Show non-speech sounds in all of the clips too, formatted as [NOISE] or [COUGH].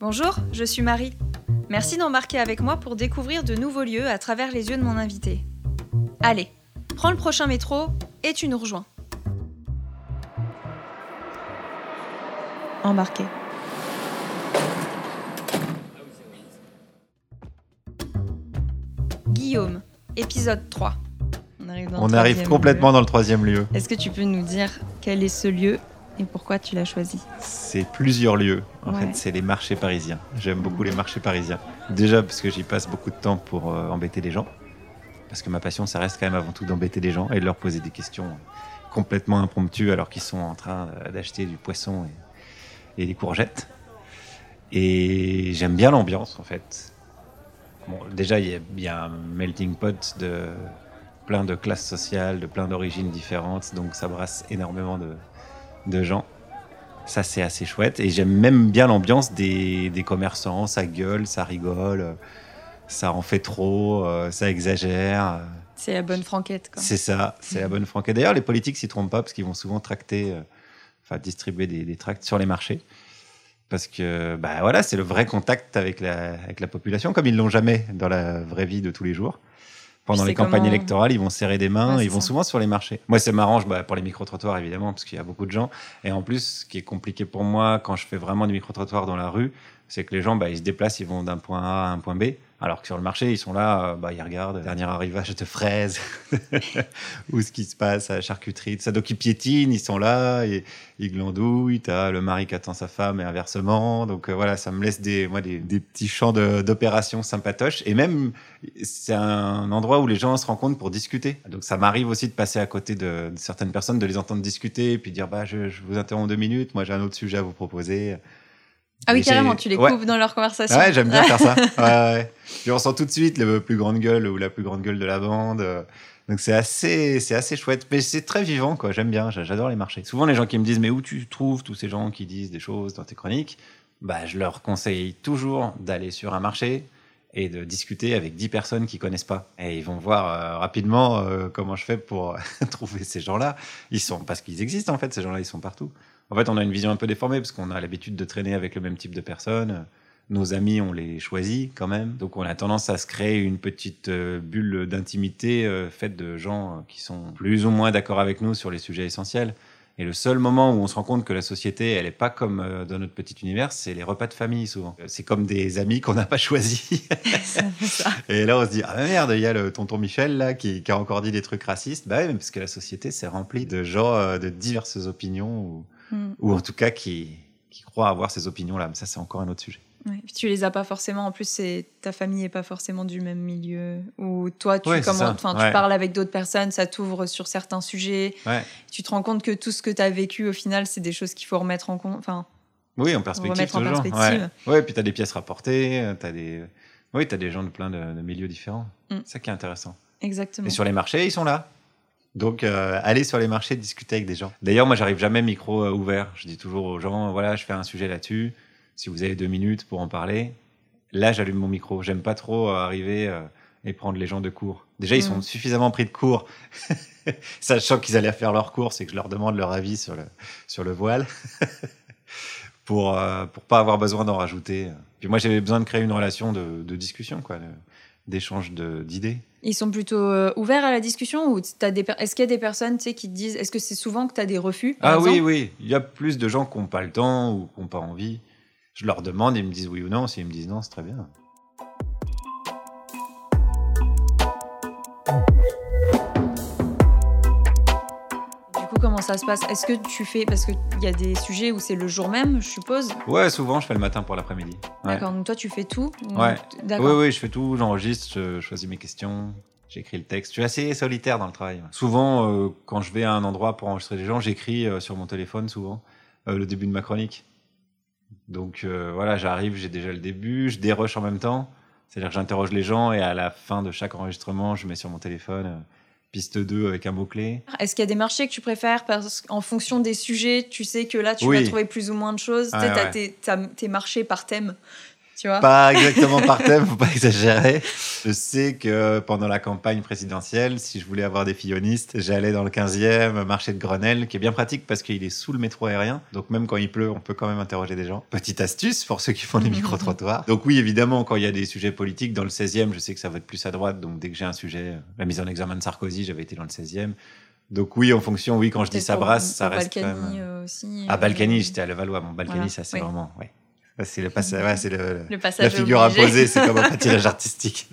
Bonjour, je suis Marie. Merci d'embarquer avec moi pour découvrir de nouveaux lieux à travers les yeux de mon invité. Allez, prends le prochain métro et tu nous rejoins. Embarqué. Guillaume, épisode 3. On arrive, dans On le arrive troisième complètement lieu. dans le troisième lieu. Est-ce que tu peux nous dire quel est ce lieu? Et pourquoi tu l'as choisi C'est plusieurs lieux. En Ouais. fait, c'est les marchés parisiens. J'aime beaucoup les marchés parisiens. Déjà parce que j'y passe beaucoup de temps pour euh, embêter les gens. Parce que ma passion, ça reste quand même avant tout d'embêter les gens et de leur poser des questions complètement impromptues alors qu'ils sont en train euh, d'acheter du poisson et, et des courgettes. Et j'aime bien l'ambiance en fait. Bon, déjà, il y, y a un melting pot de plein de classes sociales, de plein d'origines différentes, donc ça brasse énormément de, de gens. Ça, c'est assez chouette. Et j'aime même bien l'ambiance des, des commerçants. Ça gueule, ça rigole, euh, ça en fait trop, euh, ça exagère. C'est la bonne franquette. C'est ça, c'est la bonne franquette. D'ailleurs, les politiques s'y trompent pas parce qu'ils vont souvent tracter, euh, enfin distribuer des, des tracts sur les marchés. Parce que, bah voilà, c'est le vrai contact avec la, avec la population, comme ils l'ont jamais dans la vraie vie de tous les jours. Pendant les campagnes comment- électorales, ils vont serrer des mains, Ouais, ils vont ça. souvent sur les marchés. Moi, ça m'arrange bah, pour les micro-trottoirs, évidemment, parce qu'il y a beaucoup de gens. Et en plus, ce qui est compliqué pour moi quand je fais vraiment des micro-trottoirs dans la rue, c'est que les gens, bah, ils se déplacent, ils vont d'un point A à un point B. Alors que sur le marché, ils sont là, euh, bah, ils regardent, dernier arrivage de fraises, [LAUGHS] ou ce qui se passe à la charcuterie. Ça, donc ils piétinent, ils sont là, et, ils glandouillent. T'as le mari qui attend sa femme et inversement. Donc euh, voilà, ça me laisse des, moi, des, des petits champs d'opérations sympatoches. Et même, c'est un endroit où les gens se rencontrent pour discuter. Donc ça m'arrive aussi de passer à côté de, de certaines personnes, de les entendre discuter, et puis dire, bah, je, je vous interromps deux minutes, moi j'ai un autre sujet à vous proposer. Ah oui, carrément, tu les Ouais. coupes dans leur conversation. Ouais, j'aime bien faire ça. [LAUGHS] Ouais, ouais. Puis on sent tout de suite le plus grande gueule ou la plus grande gueule de la bande. euh, Donc c'est assez, c'est assez chouette. Mais c'est très vivant, quoi. J'aime bien. j'a- J'adore les marchés. Souvent, les gens qui me disent, mais où tu trouves tous ces gens qui disent des choses dans tes chroniques? Bah, je leur conseille toujours d'aller sur un marché et de discuter avec 10 personnes qui connaissent pas. Et ils vont voir euh, rapidement euh, comment je fais pour [LAUGHS] trouver ces gens-là. Ils sont, parce qu'ils existent, en fait, ces gens-là, ils sont partout. En fait, on a une vision un peu déformée parce qu'on a l'habitude de traîner avec le même type de personnes. Nos amis, on les choisit quand même. Donc, on a tendance à se créer une petite euh, bulle d'intimité euh, faite de gens euh, qui sont plus ou moins d'accord avec nous sur les sujets essentiels. Et le seul moment où on se rend compte que la société, elle n'est pas comme dans notre petit univers, c'est les repas de famille souvent. C'est comme des amis qu'on n'a pas choisis. [LAUGHS] Et là, on se dit, ah merde, il y a le tonton Michel là qui, qui a encore dit des trucs racistes. Bah oui, mais parce que la société, c'est rempli de gens de diverses opinions, ou, Mm. ou en tout cas qui, qui croient avoir ces opinions-là. Mais ça, c'est encore un autre sujet. Ouais. Puis tu les as pas forcément. En plus, c'est ta famille est pas forcément du même milieu. Ou toi, tu Ouais, comment- Ouais. tu parles avec d'autres personnes, ça t'ouvre sur certains sujets. Tu te rends compte que tout ce que tu as vécu, au final, c'est des choses qu'il faut remettre en compte. Enfin, Oui, en perspective en toujours. perspective. Ouais. ouais, puis tu as des pièces rapportées, tu as des... Oui, tu as des gens de plein de, de milieux différents. Mm. C'est ça qui est intéressant. exactement. Et sur les marchés, ils sont là. Donc, euh, allez sur les marchés, discuter avec des gens. D'ailleurs, moi, j'arrive jamais micro euh, ouvert. Je dis toujours aux gens, voilà, je fais un sujet là-dessus. Si vous avez deux minutes pour en parler, là, j'allume mon micro. J'aime pas trop euh, arriver euh, et prendre les gens de cours. Déjà, ils Mm. sont suffisamment pris de cours, [LAUGHS] sachant qu'ils allaient faire leur course et que je leur demande leur avis sur le, sur le voile, [LAUGHS] pour pour pas avoir besoin d'en rajouter. Puis moi, j'avais besoin de créer une relation de, de discussion, quoi, d'échange d'idées. Ils sont plutôt euh, ouverts à la discussion ou t'as des est-ce qu'il y a des personnes tu sais, qui te disent est-ce que c'est souvent que tu as des refus par Ah oui, oui. Il y a plus de gens qui n'ont pas le temps ou qui n'ont pas envie. Je leur demande, ils me disent oui ou non. S'ils me disent non, c'est très bien. Comment ça se passe? Est-ce que tu fais parce qu'il y a des sujets où c'est le jour même, je suppose? Ouais, souvent, je fais le matin pour l'après-midi. Ouais. D'accord. Donc toi, tu fais tout? ou- Ouais. Oui, oui, je fais tout. J'enregistre, je choisis mes questions. J'écris le texte. Je suis assez solitaire dans le travail. Souvent, euh, quand je vais à un endroit pour enregistrer des gens, j'écris euh, sur mon téléphone souvent euh, le début de ma chronique. Donc voilà, j'arrive, j'ai déjà le début, je dérush en même temps. C'est-à-dire que j'interroge les gens et à la fin de chaque enregistrement, je mets sur mon téléphone piste 2 avec un mot-clé. Est-ce qu'il y a des marchés que tu préfères? Parce qu'en fonction des sujets, tu sais que là, tu Oui. vas trouver plus ou moins de choses. Tu sais, tes marchés par thème. Tu vois. Pas exactement par thème, faut pas exagérer. Je sais que pendant la campagne présidentielle, si je voulais avoir des fillonistes, j'allais dans le 15e marché de Grenelle, qui est bien pratique parce qu'il est sous le métro aérien. Donc même quand il pleut, on peut quand même interroger des gens. Petite astuce pour ceux qui font des [LAUGHS] micro-trottoirs. Donc oui, évidemment, quand il y a des sujets politiques, dans le 16e, je sais que ça va être plus à droite. Donc dès que j'ai un sujet, la mise en examen de Sarkozy, j'avais été dans le 16e. Donc oui, en fonction, oui, quand je dis ça brasse, ça reste quand Balkany même... euh, aussi. Ah, euh, Balkany, j'étais à Levallois. Bon, Balkany, Voilà, ça, c'est oui. vraiment... Ouais. C'est le passage, ouais, c'est le, Le passage la figure obligé. imposée, c'est comme un [LAUGHS] patinage artistique.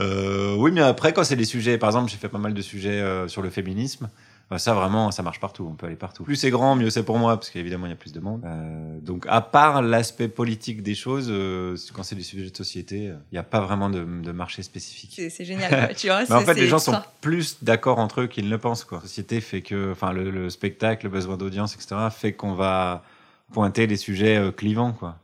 Euh, oui, mais après, quand c'est des sujets, par exemple, j'ai fait pas mal de sujets euh, sur le féminisme. euh, Ça, vraiment, ça marche partout. On peut aller partout. Plus c'est grand, mieux c'est pour moi, parce qu'évidemment, il y a plus de monde. Euh, donc, à part l'aspect politique des choses, euh, quand c'est des sujets de société, il n'y a pas vraiment de, de marché spécifique. C'est c'est génial, tu vois. [LAUGHS] Mais en fait, les gens sont plus d'accord entre eux qu'ils ne le pensent. Quoi. La société fait que, enfin, le, le spectacle, le besoin d'audience, etc., fait qu'on va pointer les sujets euh, clivants, quoi.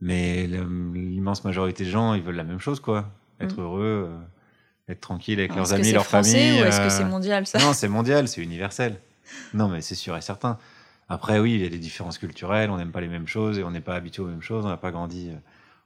Mais l'immense majorité des gens, ils veulent la même chose, quoi. Être Mm. heureux, euh, être tranquille avec Alors, leurs amis, leur français famille. ou est-ce que euh, c'est mondial ça Non, c'est mondial, c'est universel. Non, mais c'est sûr et certain. Après, oui, il y a des différences culturelles, on n'aime pas les mêmes choses et on n'est pas habitué aux mêmes choses, on n'a pas grandi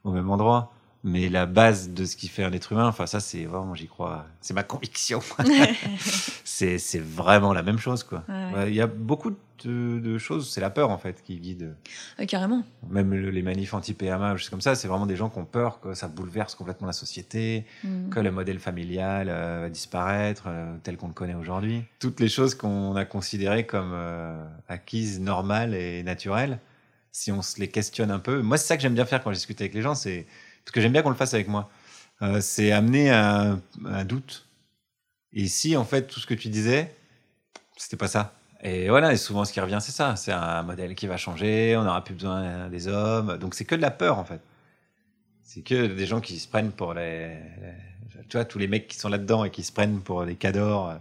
au même endroit. Mais la base de ce qui fait un être humain, enfin, ça, c'est vraiment, j'y crois, c'est ma conviction. [LAUGHS] [LAUGHS] c'est c'est vraiment la même chose, quoi. Ouais, ouais. Ouais, Il y a beaucoup de, de choses, c'est la peur, en fait, qui guide. Euh, Carrément. Même le- les manifs anti-PMA, juste comme ça, c'est vraiment des gens qui ont peur que ça bouleverse complètement la société Mm. que le modèle familial euh, va disparaître euh, tel qu'on le connaît aujourd'hui. Toutes les choses qu'on a considérées comme euh, acquises, normales et naturelles, si on se les questionne un peu, moi c'est ça que j'aime bien faire quand je discute avec les gens, c'est parce que j'aime bien qu'on le fasse avec moi, euh, c'est amener un, un doute. Et si en fait tout ce que tu disais, c'était pas ça. Et voilà, et souvent ce qui revient c'est ça, c'est un modèle qui va changer, on n'aura plus besoin des hommes, donc c'est que de la peur en fait. C'est que des gens qui se prennent pour les, les- Tu vois, tous les mecs qui sont là-dedans et qui se prennent pour les cadors euh,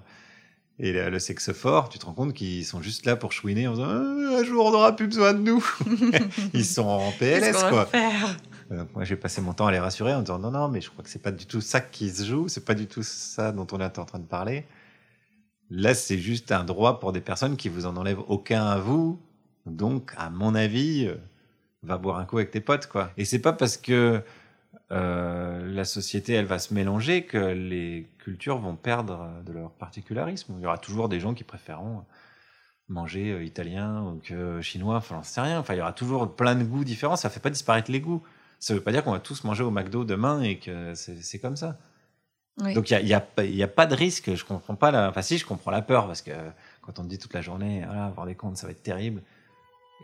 et le, le sexe fort, tu te rends compte qu'ils sont juste là pour chouiner en disant Ah, un jour on n'aura plus besoin de nous. [LAUGHS] Ils sont en Qu'est-ce PLS va quoi. faire? Euh, moi j'ai passé mon temps à les rassurer en disant non, non, mais je crois que c'est pas du tout ça qui se joue, c'est pas du tout ça dont on est en train de parler. Là, c'est juste un droit pour des personnes qui vous en enlèvent aucun à vous. Donc, à mon avis, euh, va boire un coup avec tes potes, quoi. Et c'est pas parce que euh, la société, elle va se mélanger que les cultures vont perdre de leur particularisme. Il y aura toujours des gens qui préféreront manger italien ou chinois, enfin, j'en sais rien. Enfin, il y aura toujours plein de goûts différents. Ça fait pas disparaître les goûts. Ça veut pas dire qu'on va tous manger au McDo demain et que c'est comme ça. Oui. Donc il n'y a, y a, pas- il y a pas de risque. Je comprends pas la. Enfin, si, je comprends la peur parce que quand on te dit toute la journée, voilà, avoir des comptes, ça va être terrible.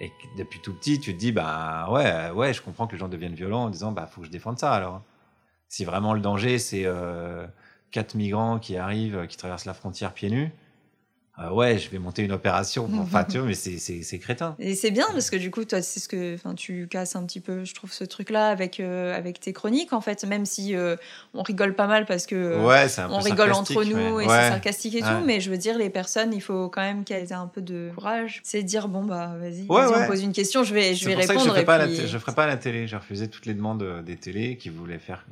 Et depuis tout petit, tu te dis, bah ouais, ouais, je comprends que les gens deviennent violents en disant, bah faut que je défende ça alors. Si vraiment le danger, c'est euh, quatre migrants qui arrivent, qui traversent la frontière pieds nus, euh, ouais, je vais monter une opération. Enfin, tu vois, mais c'est- c'est c'est crétin. Et c'est bien parce que du coup, toi, c'est ce que, enfin, tu casses un petit peu, je trouve, ce truc-là avec euh, avec tes chroniques en fait, même si euh, on rigole pas mal parce que euh, ouais, c'est un peu on rigole entre nous mais- et ouais. c'est sarcastique et Ouais. tout, mais je veux dire, les personnes, il faut quand même qu'elles aient un peu de courage. C'est dire, bon, bah, vas-y, ouais. on pose une question, je vais, je C'est vais pour ça que répondre. je ferai pas puis- la té- je ferai pas la télé. J'ai refusé toutes les demandes euh, des télés qui voulaient faire.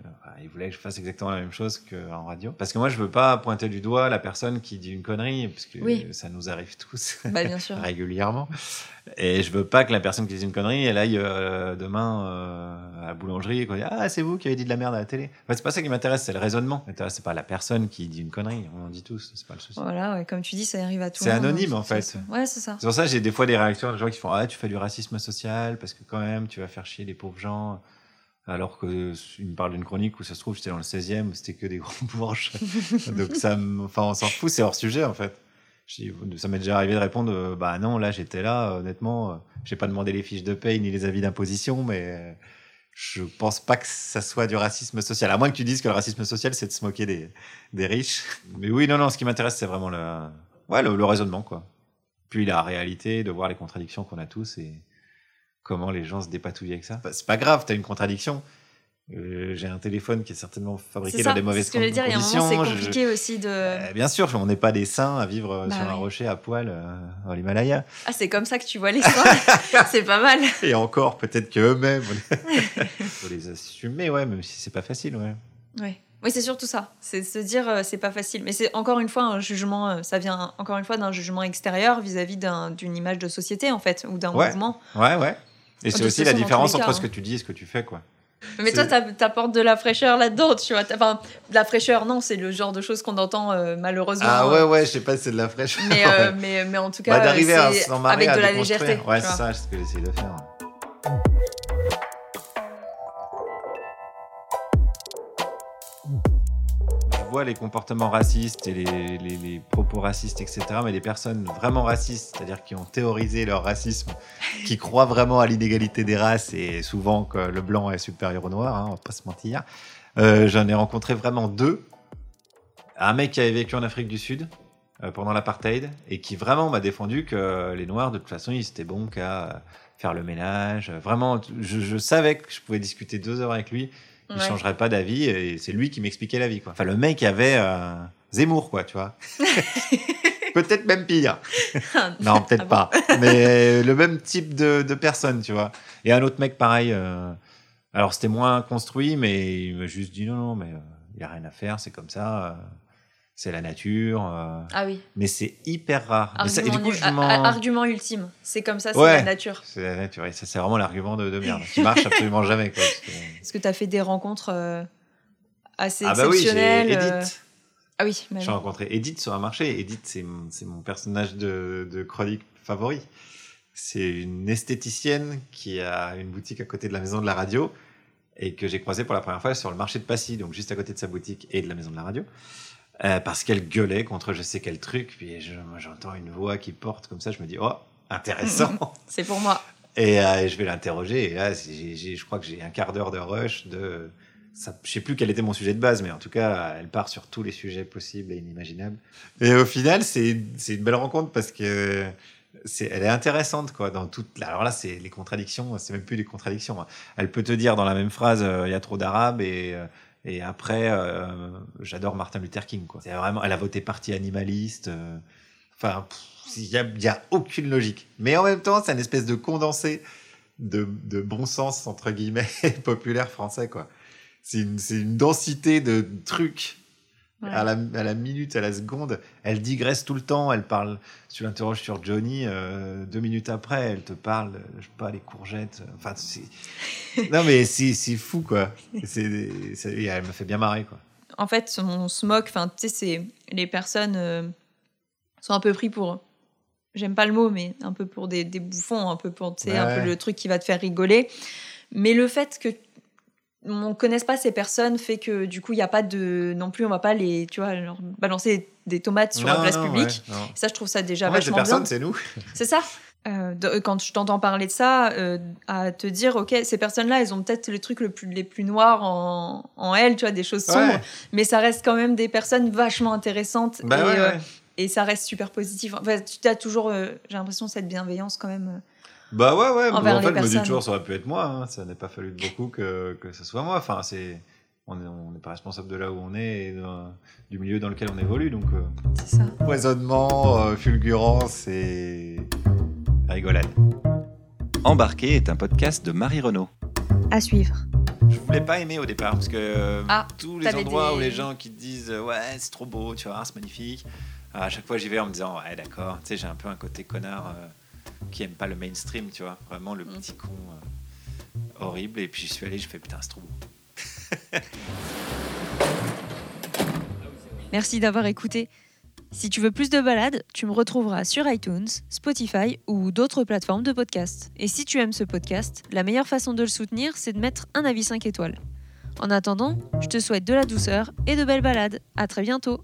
Ils voulaient que je fasse exactement la même chose qu'en radio. Parce que moi, je veux pas pointer du doigt la personne qui dit une connerie, parce que Oui. ça nous arrive tous [LAUGHS] Bah, bien sûr. régulièrement. Et je veux pas que la personne qui dit une connerie, elle aille euh, demain euh, à la boulangerie et qu'on dise ah c'est vous qui avez dit de la merde à la télé. Enfin, c'est pas ça qui m'intéresse, c'est le raisonnement. C'est pas la personne qui dit une connerie. On en dit tous, c'est pas le souci. Voilà, ouais, comme tu dis, ça arrive à tout C'est le monde. anonyme, hein, en de toute fait. Ouais, c'est ça. C'est pour ça que j'ai des fois des réactions de gens qui font Ah, tu fais du racisme social parce que quand même, tu vas faire chier les pauvres gens. Alors que me parle d'une chronique où ça se trouve, j'étais dans le 16e, où c'était que des [LAUGHS] gros bourges. Donc ça, enfin, on s'en fout, c'est hors sujet en fait. Ça m'est déjà arrivé de répondre euh, Bah non, là j'étais là, euh, honnêtement, euh, j'ai pas demandé les fiches de paye ni les avis d'imposition, mais je pense pas que ça soit du racisme social. À moins que tu dises que le racisme social, c'est de se moquer des, riches. Mais oui, non, non, ce qui m'intéresse, c'est vraiment le, ouais, le raisonnement, quoi. Puis la réalité, de voir les contradictions qu'on a tous et comment les gens se dépatouillent avec ça. Bah, C'est pas grave, t'as une contradiction. Euh, j'ai un téléphone qui est certainement fabriqué dans des mauvaises Ce que je veux dire, il y a un moment, conditions. c'est Je- compliqué aussi de. Euh, bien sûr, on n'est pas des saints à vivre euh, Bah sur un rocher à poil euh, dans l'Himalaya. Ah, c'est comme ça que tu vois les seins [LAUGHS] C'est pas mal. [LAUGHS] Et encore, peut-être qu'eux-mêmes, [LAUGHS] faut les assumer, ouais, même si c'est pas facile, ouais. Ouais. Oui, c'est surtout ça. C'est se dire, euh, c'est pas facile. Mais c'est encore une fois un jugement, euh, ça vient encore une fois d'un jugement extérieur vis-à-vis d'un- d'une image de société, en fait, ou d'un Ouais. mouvement. Ouais, ouais. Et c'est aussi la différence entre cas, ce que tu dis et ce que tu fais, quoi. Mais toi, t'apportes de la fraîcheur là-dedans, tu vois. Enfin, de la fraîcheur, non, c'est le genre de choses qu'on entend euh, malheureusement. Ah ouais, euh, ouais, je sais pas si c'est de la fraîcheur. Mais, euh, mais, mais en tout cas, Bah, d'arriver à c'est s'en marrer, avec de la légèreté. Ouais, c'est ça, c'est ce que j'essaie de faire. Les comportements racistes et les, les- les propos racistes, etc. Mais les personnes vraiment racistes, c'est-à-dire qui ont théorisé leur racisme, [LAUGHS] qui croient vraiment à l'inégalité des races et souvent que le blanc est supérieur au noir, hein, on va pas se mentir. Euh, J'en ai rencontré vraiment deux. Un mec qui avait vécu en Afrique du Sud, euh, pendant l'apartheid et qui vraiment m'a défendu que les Noirs, de toute façon, ils étaient bons qu'à faire le ménage. Vraiment, je, je savais que je pouvais discuter deux heures avec lui. Il Ouais. changerait pas d'avis et c'est lui qui m'expliquait la vie. Quoi. Enfin, le mec avait euh, Zemmour, quoi, tu vois. [LAUGHS] peut-être même pire. Non, peut-être Ah bon pas. [LAUGHS] Mais le même type de, de personne, tu vois. Et un autre mec pareil. euh, alors, c'était moins construit, mais il m'a juste dit non, non, mais il n'y a rien à faire, c'est comme ça. C'est la nature. euh, Ah oui. mais c'est hyper rare. Mais ça- et Argument, du coup, je argument ultime. C'est comme ça, c'est Ouais. la nature. C'est la nature. Et ça, c'est vraiment l'argument de, de merde [LAUGHS] qui marche absolument jamais. Quoi, parce que- Est-ce que tu as fait des rencontres euh, assez Ah bah exceptionnelles euh, Edith. Ah oui, J'ai rencontré Edith sur un marché. Edith, c'est mon, c'est mon personnage de, de chronique favori. C'est une esthéticienne qui a une boutique à côté de la maison de la radio et que j'ai croisée pour la première fois sur le marché de Passy, donc juste à côté de sa boutique et de la maison de la radio. Euh, parce qu'elle gueulait contre je sais quel truc, puis je- j'entends une voix qui porte comme ça, je me dis oh intéressant. [LAUGHS] C'est pour moi. Et euh, je vais l'interroger. Et là, je crois que j'ai un quart d'heure de rush. De, ça, je sais plus quel était mon sujet de base, mais en tout cas, elle part sur tous les sujets possibles et inimaginables. Et au final, c'est c'est une belle rencontre parce que c'est, elle est intéressante, quoi. Dans toute, alors là, c'est les contradictions. C'est même plus des contradictions. hein. Elle peut te dire dans la même phrase, euh, il y a trop d'arabes et euh, et après, euh, j'adore Martin Luther King, quoi. C'est vraiment, elle a voté parti animaliste. euh, Enfin, il y a, y a aucune logique. Mais en même temps, c'est une espèce de condensé de, de bon sens, entre guillemets, [LAUGHS] populaire français. C'est une, une densité de trucs Ouais. à, la, à la minute, à la seconde. Elle digresse tout le temps. Elle parle, tu l'interroges sur Johnny, euh, deux minutes après, elle te parle, je sais pas, les courgettes. Enfin, c'est. [LAUGHS] non, mais c'est c'est fou, quoi. Elle me fait bien marrer, quoi. En fait, on se moque. Enfin, tu sais, c'est les personnes euh, sont un peu pris pour. J'aime pas le mot, mais un peu pour des, des bouffons, un peu pour, tu sais, un peu le truc qui va te faire rigoler. Mais le fait que on connaisse pas ces personnes fait que du coup il y a pas de non plus on va pas les tu vois leur balancer des tomates sur la place non, publique ouais, ça je trouve ça déjà ces vachement bien personnes, c'est nous. C'est ça. Euh, de- quand je t'entends parler de ça, euh, à te dire, ok, ces personnes-là, elles ont peut-être les trucs le plus, les plus noirs en, en elles, tu vois, des choses sombres, Ouais. mais ça reste quand même des personnes vachement intéressantes Bah et, ouais, euh, ouais. et ça reste super positif. Enfin, tu as toujours, euh, j'ai l'impression, cette bienveillance quand même. Bah ouais, ouais. envers en les fait, je me dis toujours, ça aurait pu être moi. hein. Ça n'a pas fallu beaucoup que, que ce soit moi. Enfin, c'est. On n'est on n'est pas responsable de là où on est et de- du milieu dans lequel on évolue. Donc, euh, C'est ça. poisonnement, euh, fulgurance et rigolade. Embarqué est un podcast de Marie Renaud. À suivre. Je voulais pas aimer au départ parce que euh, Ah, tous les endroits des- où les gens qui te disent ouais c'est trop beau, tu vois, c'est magnifique. À chaque fois j'y vais en me disant ouais d'accord, tu sais j'ai un peu un côté connard euh, qui aime pas le mainstream, tu vois, vraiment le Mm. petit con euh, horrible. Et puis j'y suis allé, je fais putain c'est trop beau. [LAUGHS] Merci d'avoir écouté. Si tu veux plus de balades, tu me retrouveras sur iTunes, Spotify ou d'autres plateformes de podcast. Et si tu aimes ce podcast, la meilleure façon de le soutenir, c'est de mettre un avis 5 étoiles. En attendant, je te souhaite de la douceur et de belles balades. À très bientôt.